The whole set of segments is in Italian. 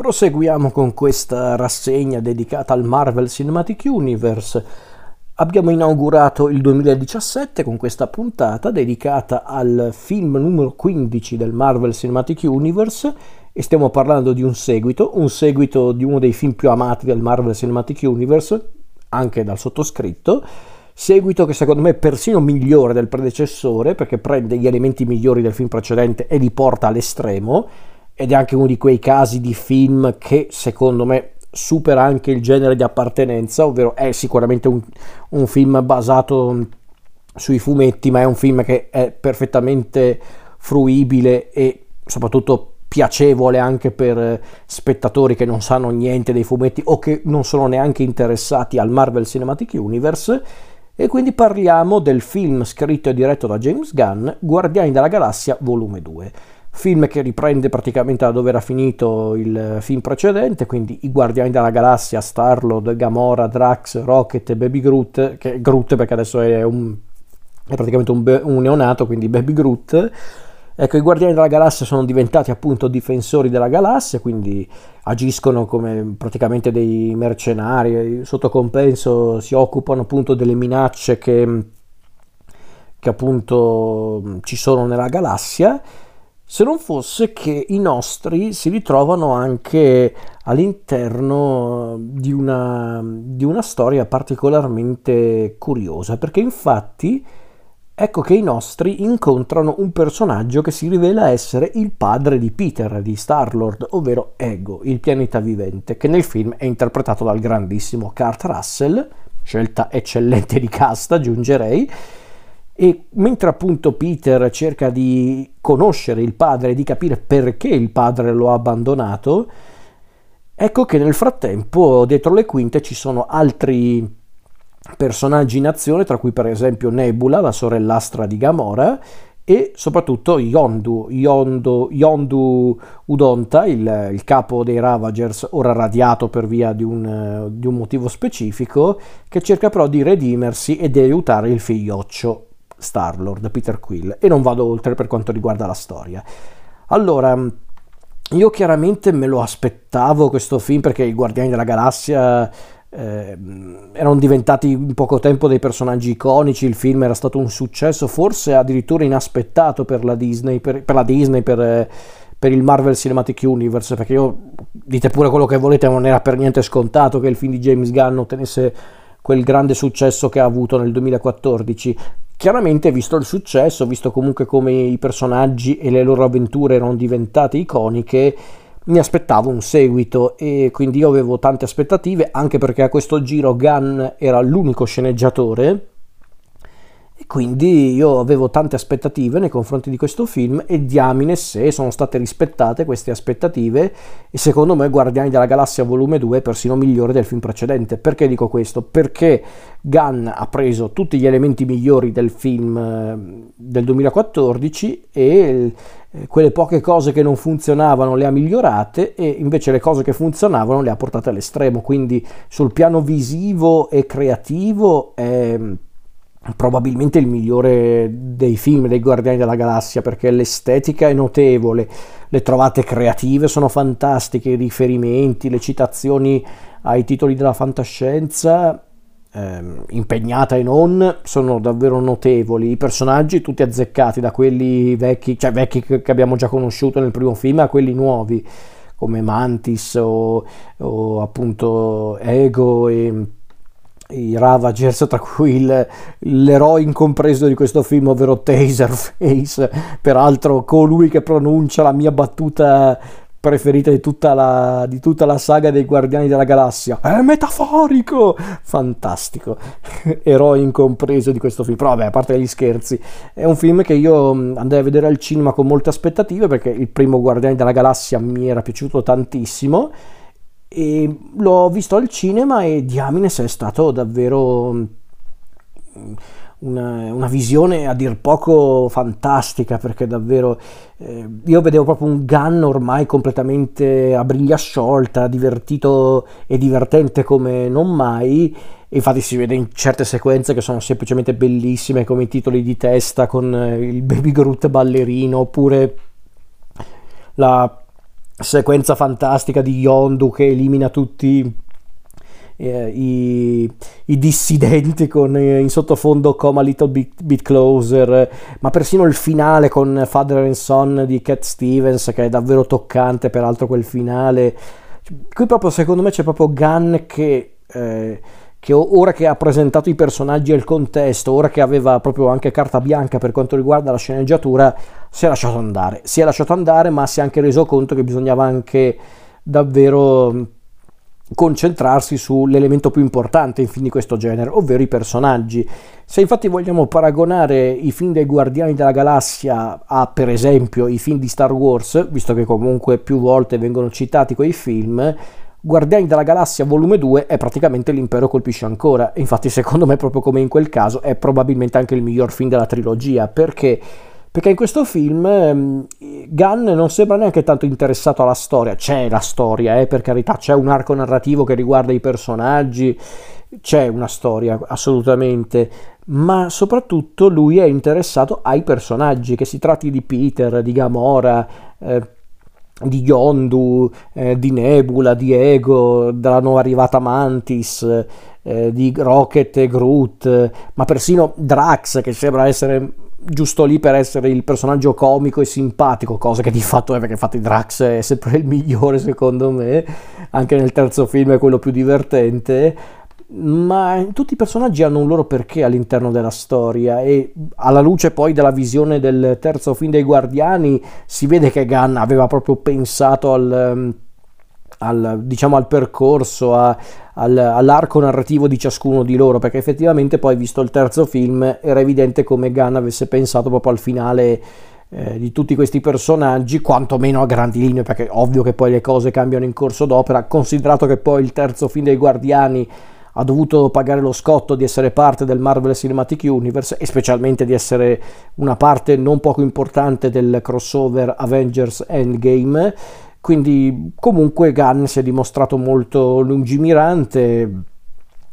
Proseguiamo con questa rassegna dedicata al Marvel Cinematic Universe. Abbiamo inaugurato il 2017 con questa puntata dedicata al film numero 15 del Marvel Cinematic Universe e stiamo parlando di un seguito, un seguito di uno dei film più amati del Marvel Cinematic Universe, anche dal sottoscritto, seguito che secondo me è persino migliore del predecessore perché prende gli elementi migliori del film precedente e li porta all'estremo ed è anche uno di quei casi di film che secondo me supera anche il genere di appartenenza, ovvero è sicuramente un, un film basato sui fumetti, ma è un film che è perfettamente fruibile e soprattutto piacevole anche per spettatori che non sanno niente dei fumetti o che non sono neanche interessati al Marvel Cinematic Universe. E quindi parliamo del film scritto e diretto da James Gunn, Guardiani della Galassia Volume 2 film che riprende praticamente da dove era finito il film precedente, quindi i Guardiani della Galassia, Star-Lord, Gamora, Drax, Rocket e Baby Groot, che Groot perché adesso è, un, è praticamente un, un, neonato, quindi Baby Groot. Ecco, i Guardiani della Galassia sono diventati appunto difensori della galassia, quindi agiscono come praticamente dei mercenari, sotto compenso si occupano appunto delle minacce che, che appunto ci sono nella galassia se non fosse che i nostri si ritrovano anche all'interno di una, di una storia particolarmente curiosa, perché infatti ecco che i nostri incontrano un personaggio che si rivela essere il padre di Peter, di Star-Lord, ovvero Ego, il pianeta vivente, che nel film è interpretato dal grandissimo Kurt Russell, scelta eccellente di cast, aggiungerei, e mentre appunto Peter cerca di conoscere il padre e di capire perché il padre lo ha abbandonato, ecco che nel frattempo dietro le quinte ci sono altri personaggi in azione, tra cui per esempio Nebula, la sorellastra di Gamora, e soprattutto Yondu, Yondu, Yondu Udonta, il, il, capo dei Ravagers, ora radiato per via di un, di un motivo specifico, che cerca però di redimersi e di aiutare il figlioccio Star-Lord, Peter Quill, e non vado oltre per quanto riguarda la storia. Allora, io chiaramente me lo aspettavo questo film perché i Guardiani della Galassia eh, erano diventati in poco tempo dei personaggi iconici, il film era stato un successo, forse addirittura inaspettato per la Disney, per, per, la Disney, per, per il Marvel Cinematic Universe, perché io, dite pure quello che volete, non era per niente scontato che il film di James Gunn ottenesse quel grande successo che ha avuto nel 2014. Chiaramente, visto il successo, visto comunque come i personaggi e le loro avventure erano diventate iconiche, mi aspettavo un seguito e quindi io avevo tante aspettative, anche perché a questo giro Gunn era l'unico sceneggiatore quindi io avevo tante aspettative nei confronti di questo film e diamine se sono state rispettate queste aspettative e secondo me Guardiani della Galassia volume 2 è persino migliore del film precedente. Perché dico questo? Perché Gunn ha preso tutti gli elementi migliori del film eh, del 2014 e eh, quelle poche cose che non funzionavano le ha migliorate e invece le cose che funzionavano le ha portate all'estremo. Quindi sul piano visivo e creativo è probabilmente il migliore dei film dei Guardiani della Galassia perché l'estetica è notevole, le trovate creative sono fantastiche, i riferimenti, le citazioni ai titoli della fantascienza ehm, impegnata e non sono davvero notevoli, i personaggi tutti azzeccati da quelli vecchi, cioè vecchi che abbiamo già conosciuto nel primo film a quelli nuovi come Mantis o, o appunto Ego e i Ravagers, tra cui il, l'eroe incompreso di questo film, ovvero Taserface, peraltro colui che pronuncia la mia battuta preferita di tutta, la, di tutta la saga dei Guardiani della Galassia. È metaforico! Fantastico. Eroe incompreso di questo film. Però vabbè, a parte gli scherzi, è un film che io andai a vedere al cinema con molte aspettative perché il primo Guardiani della Galassia mi era piaciuto tantissimo e l'ho visto al cinema e diamine se è stato davvero mm, una, una, visione a dir poco fantastica perché davvero eh, io vedevo proprio un Gunn ormai completamente a briglia sciolta, divertito e divertente come non mai. Infatti si vede in certe sequenze che sono semplicemente bellissime come i titoli di testa con il Baby Groot ballerino oppure la sequenza fantastica di Yondu che elimina tutti eh, i, i, dissidenti con eh, in sottofondo Come a Little Bit, Bit Closer, ma persino il finale con Father and Son di Cat Stevens che è davvero toccante, peraltro quel finale. Qui proprio secondo me c'è proprio Gunn che... Che ora che ha presentato i personaggi e il contesto, ora che aveva proprio anche carta bianca per quanto riguarda la sceneggiatura, si è lasciato andare. Si è lasciato andare, ma si è anche reso conto che bisognava anche davvero concentrarsi sull'elemento più importante in film di questo genere, ovvero i personaggi. Se infatti vogliamo paragonare i film dei Guardiani della Galassia a per esempio i film di Star Wars, visto che comunque più volte vengono citati quei film, Guardiani della Galassia volume 2 è praticamente l'impero colpisce ancora, infatti secondo me proprio come in quel caso è probabilmente anche il miglior film della trilogia, perché? Perché in questo film um, Gunn non sembra neanche tanto interessato alla storia, c'è la storia, eh, per carità, c'è un arco narrativo che riguarda i personaggi, c'è una storia assolutamente, ma soprattutto lui è interessato ai personaggi, che si tratti di Peter, di Gamora, eh, di Yondu, eh, di Nebula, di Ego, della nuova arrivata Mantis, eh, di Rocket e Groot, ma persino Drax che sembra essere giusto lì per essere il personaggio comico e simpatico, cosa che di fatto è perché infatti Drax è sempre il migliore secondo me, anche nel terzo film è quello più divertente ma tutti i personaggi hanno un loro perché all'interno della storia e alla luce poi della visione del terzo film dei Guardiani si vede che Gunn aveva proprio pensato al, um, al, diciamo, al percorso, a, al, all'arco narrativo di ciascuno di loro, perché effettivamente poi visto il terzo film era evidente come Gunn avesse pensato proprio al finale eh, di tutti questi personaggi, quantomeno a grandi linee, perché ovvio che poi le cose cambiano in corso d'opera, considerato che poi il terzo film dei Guardiani ha dovuto pagare lo scotto di essere parte del Marvel Cinematic Universe e specialmente di essere una parte non poco importante del crossover Avengers Endgame. Quindi comunque Gunn si è dimostrato molto lungimirante,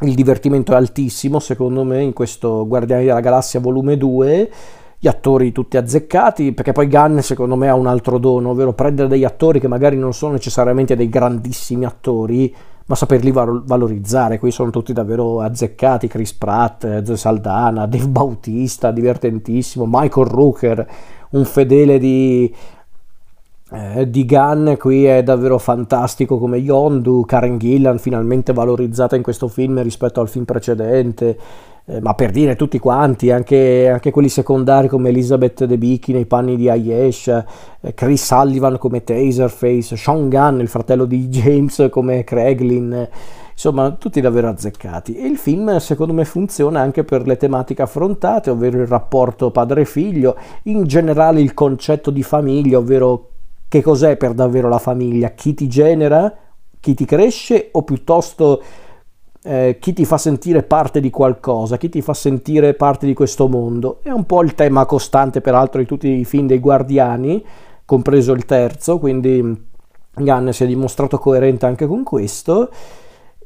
il divertimento è altissimo secondo me in questo Guardiani della Galassia volume 2 gli attori tutti azzeccati, perché poi Gunn secondo me ha un altro dono, ovvero prendere degli attori che magari non sono necessariamente dei grandissimi attori, ma saperli valorizzare. Qui sono tutti davvero azzeccati: Chris Pratt, Zoe Saldana, Dave Bautista, divertentissimo, Michael Rooker, un fedele di, eh, di Gunn qui è davvero fantastico come Yondu, Karen Gillan finalmente valorizzata in questo film rispetto al film precedente eh, ma per dire tutti quanti, anche, anche, quelli secondari come Elizabeth Debicki nei panni di Ayesh, eh, Chris Sullivan come Taserface, Sean Gunn, il fratello di James come Craiglin, insomma tutti davvero azzeccati. E il film secondo me funziona anche per le tematiche affrontate, ovvero il rapporto padre-figlio, in generale il concetto di famiglia, ovvero che cos'è per davvero la famiglia, chi ti genera, chi ti cresce o piuttosto eh, chi ti fa sentire parte di qualcosa, chi ti fa sentire parte di questo mondo. È un po' il tema costante, peraltro, di tutti i film dei Guardiani, compreso il terzo, quindi Gunn si è dimostrato coerente anche con questo.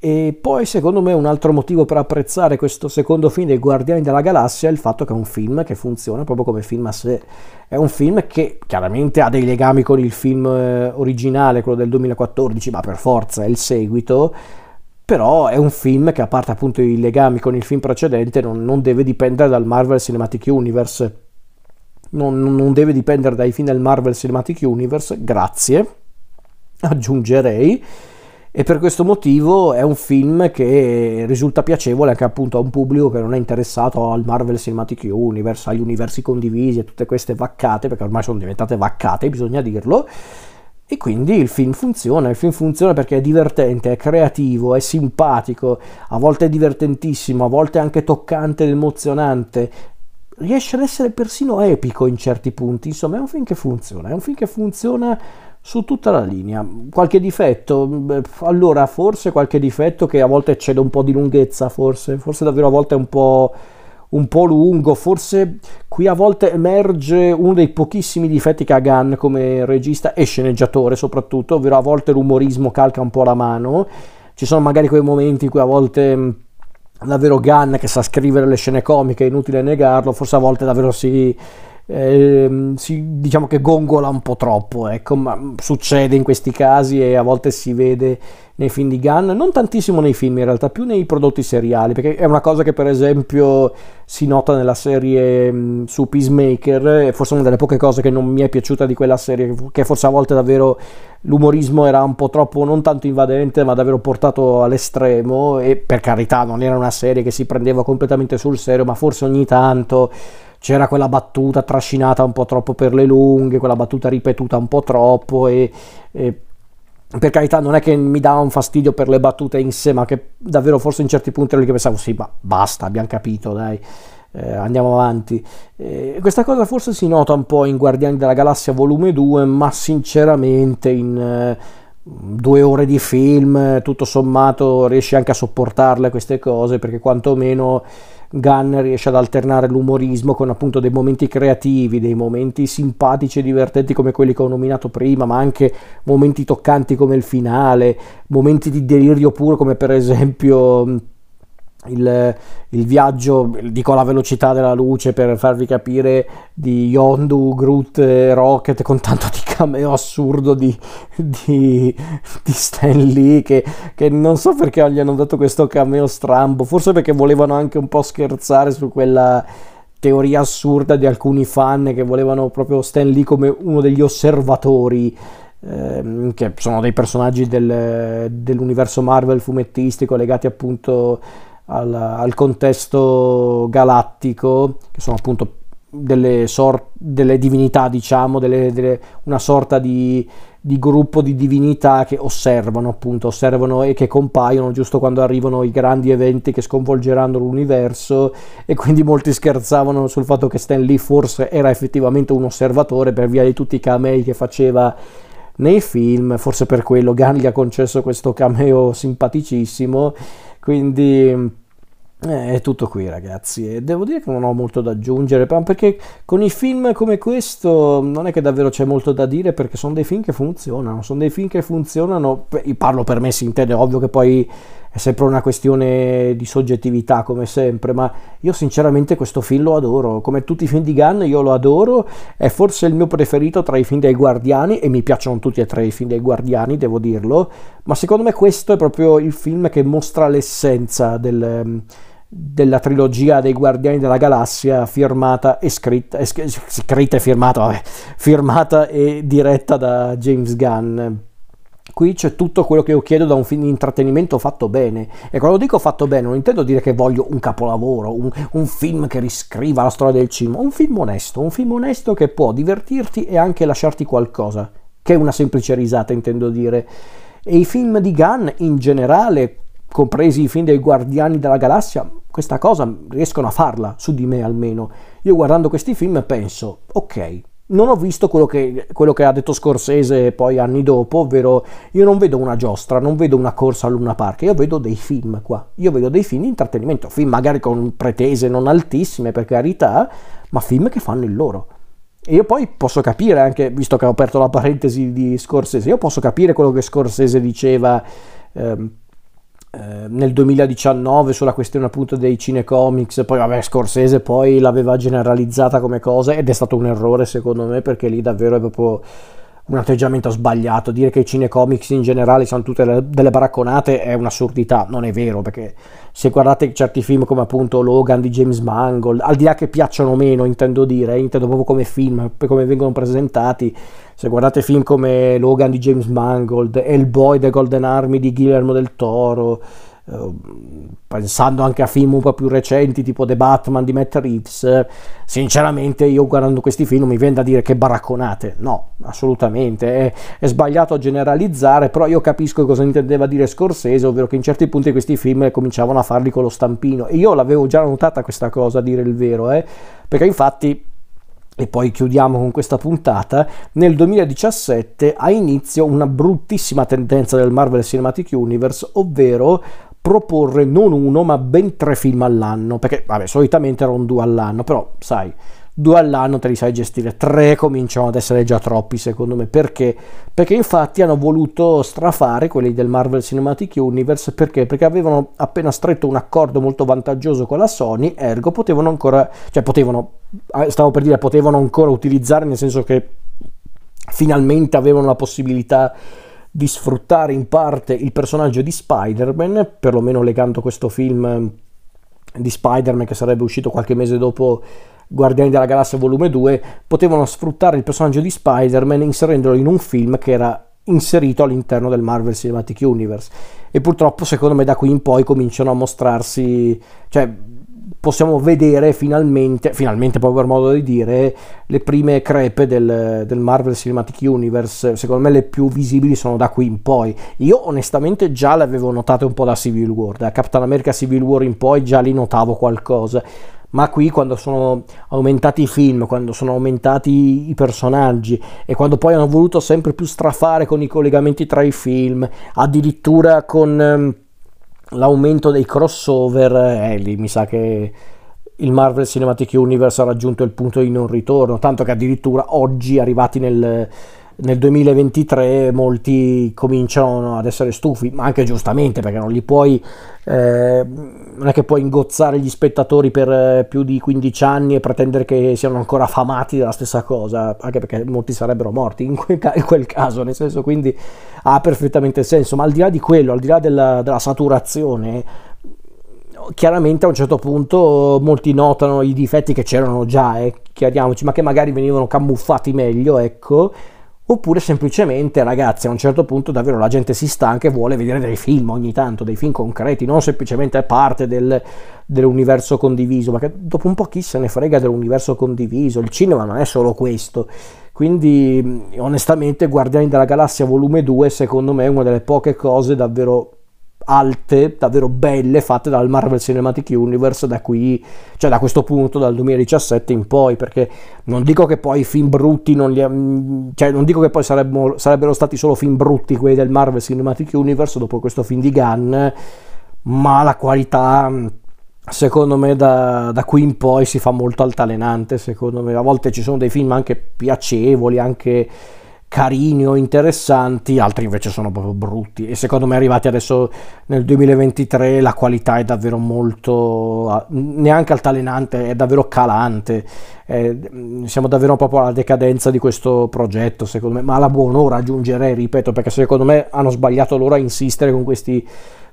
E poi, secondo me, un altro motivo per apprezzare questo secondo film dei Guardiani della Galassia è il fatto che è un film che funziona proprio come film a sé. È un film che chiaramente ha dei legami con il film eh, originale, quello del 2014, ma per forza è il seguito però è un film che a parte appunto i legami con il film precedente non, non deve dipendere dal Marvel Cinematic Universe. Non, non, deve dipendere dai film del Marvel Cinematic Universe grazie aggiungerei. E per questo motivo è un film che risulta piacevole anche appunto a un pubblico che non è interessato al Marvel Cinematic Universe, agli universi condivisi e tutte queste vaccate, perché ormai sono diventate vaccate, bisogna dirlo, e quindi il film funziona, il film funziona perché è divertente, è creativo, è simpatico, a volte è divertentissimo, a volte anche toccante ed emozionante, riesce ad essere persino epico in certi punti, insomma è un film che funziona, è un film che funziona su tutta la linea. Qualche difetto? Allora, forse qualche difetto che a volte cede un po' di lunghezza, forse, forse davvero a volte è un po' un po' lungo, forse qui a volte emerge uno dei pochissimi difetti che ha Gunn come regista e sceneggiatore soprattutto, ovvero a volte l'umorismo calca un po' la mano, ci sono magari quei momenti in cui a volte mm, davvero Gunn che sa scrivere le scene comiche, è inutile negarlo, forse a volte davvero si eh, si, diciamo che gongola un po' troppo, ecco, ma succede in questi casi e a volte si vede nei film di Gunn, non tantissimo nei film in realtà, più nei prodotti seriali, perché è una cosa che per esempio si nota nella serie mh, su Peacemaker, forse una delle poche cose che non mi è piaciuta di quella serie, che forse a volte davvero l'umorismo era un po' troppo, non tanto invadente, ma davvero portato all'estremo e per carità non era una serie che si prendeva completamente sul serio, ma forse ogni tanto c'era quella battuta trascinata un po' troppo per le lunghe, quella battuta ripetuta un po' troppo e, e per carità non è che mi dà un fastidio per le battute in sé, ma che davvero forse in certi punti ero lì che pensavo sì, ma basta, abbiamo capito, dai. Eh, andiamo avanti. Eh, questa cosa forse si nota un po' in Guardiani della Galassia volume 2, ma sinceramente in eh, due ore di film, tutto sommato, riesci anche a sopportarle queste cose, perché quantomeno Gunn riesce ad alternare l'umorismo con appunto dei momenti creativi, dei momenti simpatici e divertenti come quelli che ho nominato prima, ma anche momenti toccanti come il finale, momenti di delirio puro come per esempio il, il, viaggio, dico la velocità della luce per farvi capire, di Yondu, Groot Rocket con tanto di cameo assurdo di, di, di Stan Lee che, che, non so perché gli hanno dato questo cameo strambo, forse perché volevano anche un po' scherzare su quella teoria assurda di alcuni fan che volevano proprio Stan Lee come uno degli osservatori ehm, che sono dei personaggi del, dell'universo Marvel fumettistico legati appunto al, al contesto galattico, che sono appunto delle, sor- delle divinità, diciamo, delle, delle, una sorta di, di, gruppo di divinità che osservano, appunto, osservano e che compaiono giusto quando arrivano i grandi eventi che sconvolgeranno l'universo e quindi molti scherzavano sul fatto che Stan Lee forse era effettivamente un osservatore per via di tutti i camei che faceva nei film, forse per quello Gunn gli ha concesso questo cameo simpaticissimo. Quindi eh, è tutto qui ragazzi e devo dire che non ho molto da aggiungere perché con i film come questo non è che davvero c'è molto da dire perché sono dei film che funzionano, sono dei film che funzionano, parlo per me si intende, ovvio che poi è sempre una questione di soggettività come sempre, ma io sinceramente questo film lo adoro, come tutti i film di Gunn io lo adoro, è forse il mio preferito tra i film dei Guardiani e mi piacciono tutti e tre i film dei Guardiani, devo dirlo, ma secondo me questo è proprio il film che mostra l'essenza del della trilogia dei Guardiani della Galassia firmata e scritta, scritta e firmata, vabbè, firmata e diretta da James Gunn qui c'è tutto quello che io chiedo da un film di intrattenimento fatto bene. E quando dico fatto bene, non intendo dire che voglio un capolavoro, un, un, film che riscriva la storia del cinema, un film onesto, un film onesto che può divertirti e anche lasciarti qualcosa, che è una semplice risata, intendo dire. E i film di Gunn in generale, compresi i film dei Guardiani della Galassia, questa cosa riescono a farla, su di me almeno. Io guardando questi film penso, ok, non ho visto quello che, quello che, ha detto Scorsese poi anni dopo, ovvero io non vedo una giostra, non vedo una corsa a Luna Park, io vedo dei film qua, io vedo dei film di intrattenimento, film magari con pretese non altissime per carità, ma film che fanno il loro. E io poi posso capire anche, visto che ho aperto la parentesi di Scorsese, io posso capire quello che Scorsese diceva. Ehm, eh, nel 2019 sulla questione appunto dei cinecomics, poi vabbè Scorsese poi l'aveva generalizzata come cosa ed è stato un errore secondo me perché lì davvero è proprio un atteggiamento sbagliato, dire che i cinecomics in generale sono tutte delle baracconate è un'assurdità, non è vero perché se guardate certi film come appunto Logan di James Mangold, al di là che piacciono meno intendo dire, intendo proprio come film, come vengono presentati, se guardate film come Logan di James Mangold, Hellboy The Golden Army di Guillermo del Toro, eh, pensando anche a film un po' più recenti tipo The Batman di Matt Reeves, sinceramente io guardando questi film mi viene da dire che baracconate, no, assolutamente, è, è sbagliato generalizzare, però io capisco cosa intendeva dire Scorsese, ovvero che in certi punti questi film cominciavano a farli con lo stampino. E io l'avevo già notata questa cosa, a dire il vero, eh, perché infatti e poi chiudiamo con questa puntata, nel 2017 ha inizio una bruttissima tendenza del Marvel Cinematic Universe, ovvero proporre non uno ma ben tre film all'anno, perché vabbè solitamente erano due all'anno, però sai, due all'anno te li sai gestire, tre cominciano ad essere già troppi secondo me, perché? Perché infatti hanno voluto strafare quelli del Marvel Cinematic Universe, perché? Perché avevano appena stretto un accordo molto vantaggioso con la Sony, ergo potevano ancora, cioè potevano, eh, stavo per dire, potevano ancora utilizzare, nel senso che finalmente avevano la possibilità di sfruttare in parte il personaggio di Spider-Man, perlomeno legando questo film di Spider-Man che sarebbe uscito qualche mese dopo Guardiani della Galassia volume 2, potevano sfruttare il personaggio di Spider-Man inserendolo in un film che era inserito all'interno del Marvel Cinematic Universe. E purtroppo secondo me da qui in poi cominciano a mostrarsi cioè possiamo vedere finalmente, finalmente proprio per modo di dire, le prime crepe del, del, Marvel Cinematic Universe, secondo me le più visibili sono da qui in poi. Io onestamente già le avevo notate un po' da Civil War, da Captain America Civil War in poi già li notavo qualcosa ma qui quando sono aumentati i film, quando sono aumentati i personaggi e quando poi hanno voluto sempre più strafare con i collegamenti tra i film, addirittura con ehm, l'aumento dei crossover, eh, lì mi sa che il Marvel Cinematic Universe ha raggiunto il punto di non ritorno, tanto che addirittura oggi arrivati nel nel 2023 molti cominciano ad essere stufi, ma anche giustamente perché non li puoi, eh, non è che puoi ingozzare gli spettatori per eh, più di 15 anni e pretendere che siano ancora affamati della stessa cosa, anche perché molti sarebbero morti in quel, in quel caso, nel senso quindi ha perfettamente senso, ma al di là di quello, al di là della, della saturazione, chiaramente a un certo punto molti notano i difetti che c'erano già, eh, chiariamoci, ma che magari venivano camuffati meglio, ecco Oppure semplicemente, ragazzi, a un certo punto davvero la gente si stanca e vuole vedere dei film ogni tanto, dei film concreti, non semplicemente parte del, dell'universo condiviso, perché dopo un po' chi se ne frega dell'universo condiviso, il cinema non è solo questo. Quindi, onestamente, Guardiani della Galassia volume 2, secondo me, è una delle poche cose davvero alte, davvero belle, fatte dal Marvel Cinematic Universe da qui, cioè da questo punto, dal 2017 in poi, perché non dico che poi i film brutti non li... cioè non dico che poi sarebbero, sarebbero stati solo film brutti quelli del Marvel Cinematic Universe dopo questo film di Gunn, ma la qualità secondo me da, da, qui in poi si fa molto altalenante secondo me. A volte ci sono dei film anche piacevoli anche carini o interessanti, altri invece sono proprio brutti. E secondo me arrivati adesso nel 2023 la qualità è davvero molto neanche altalenante, è davvero calante. Eh, siamo davvero proprio alla decadenza di questo progetto, secondo me, ma alla buon'ora aggiungerei, ripeto, perché secondo me hanno sbagliato loro a insistere con questi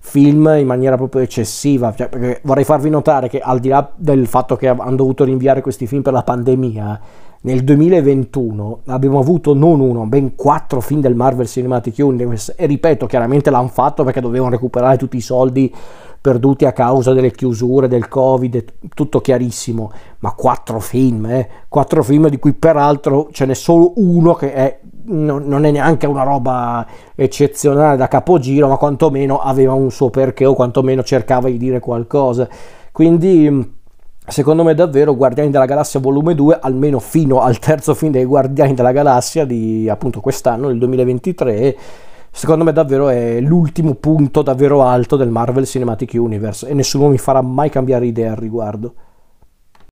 film in maniera proprio eccessiva, cioè, vorrei farvi notare che al di là del fatto che hanno dovuto rinviare questi film per la pandemia, nel 2021 abbiamo avuto non uno, ben quattro film del Marvel Cinematic Universe e ripeto, chiaramente l'hanno fatto perché dovevano recuperare tutti i soldi perduti a causa delle chiusure, del Covid, tutto chiarissimo, ma quattro film, eh? quattro film di cui peraltro ce n'è solo uno che è, non è neanche una roba eccezionale da capogiro, ma quantomeno aveva un suo perché o quantomeno cercava di dire qualcosa. Quindi secondo me davvero Guardiani della Galassia volume 2 almeno fino al terzo film dei Guardiani della Galassia di appunto quest'anno il 2023 secondo me davvero è l'ultimo punto davvero alto del Marvel Cinematic Universe e nessuno mi farà mai cambiare idea al riguardo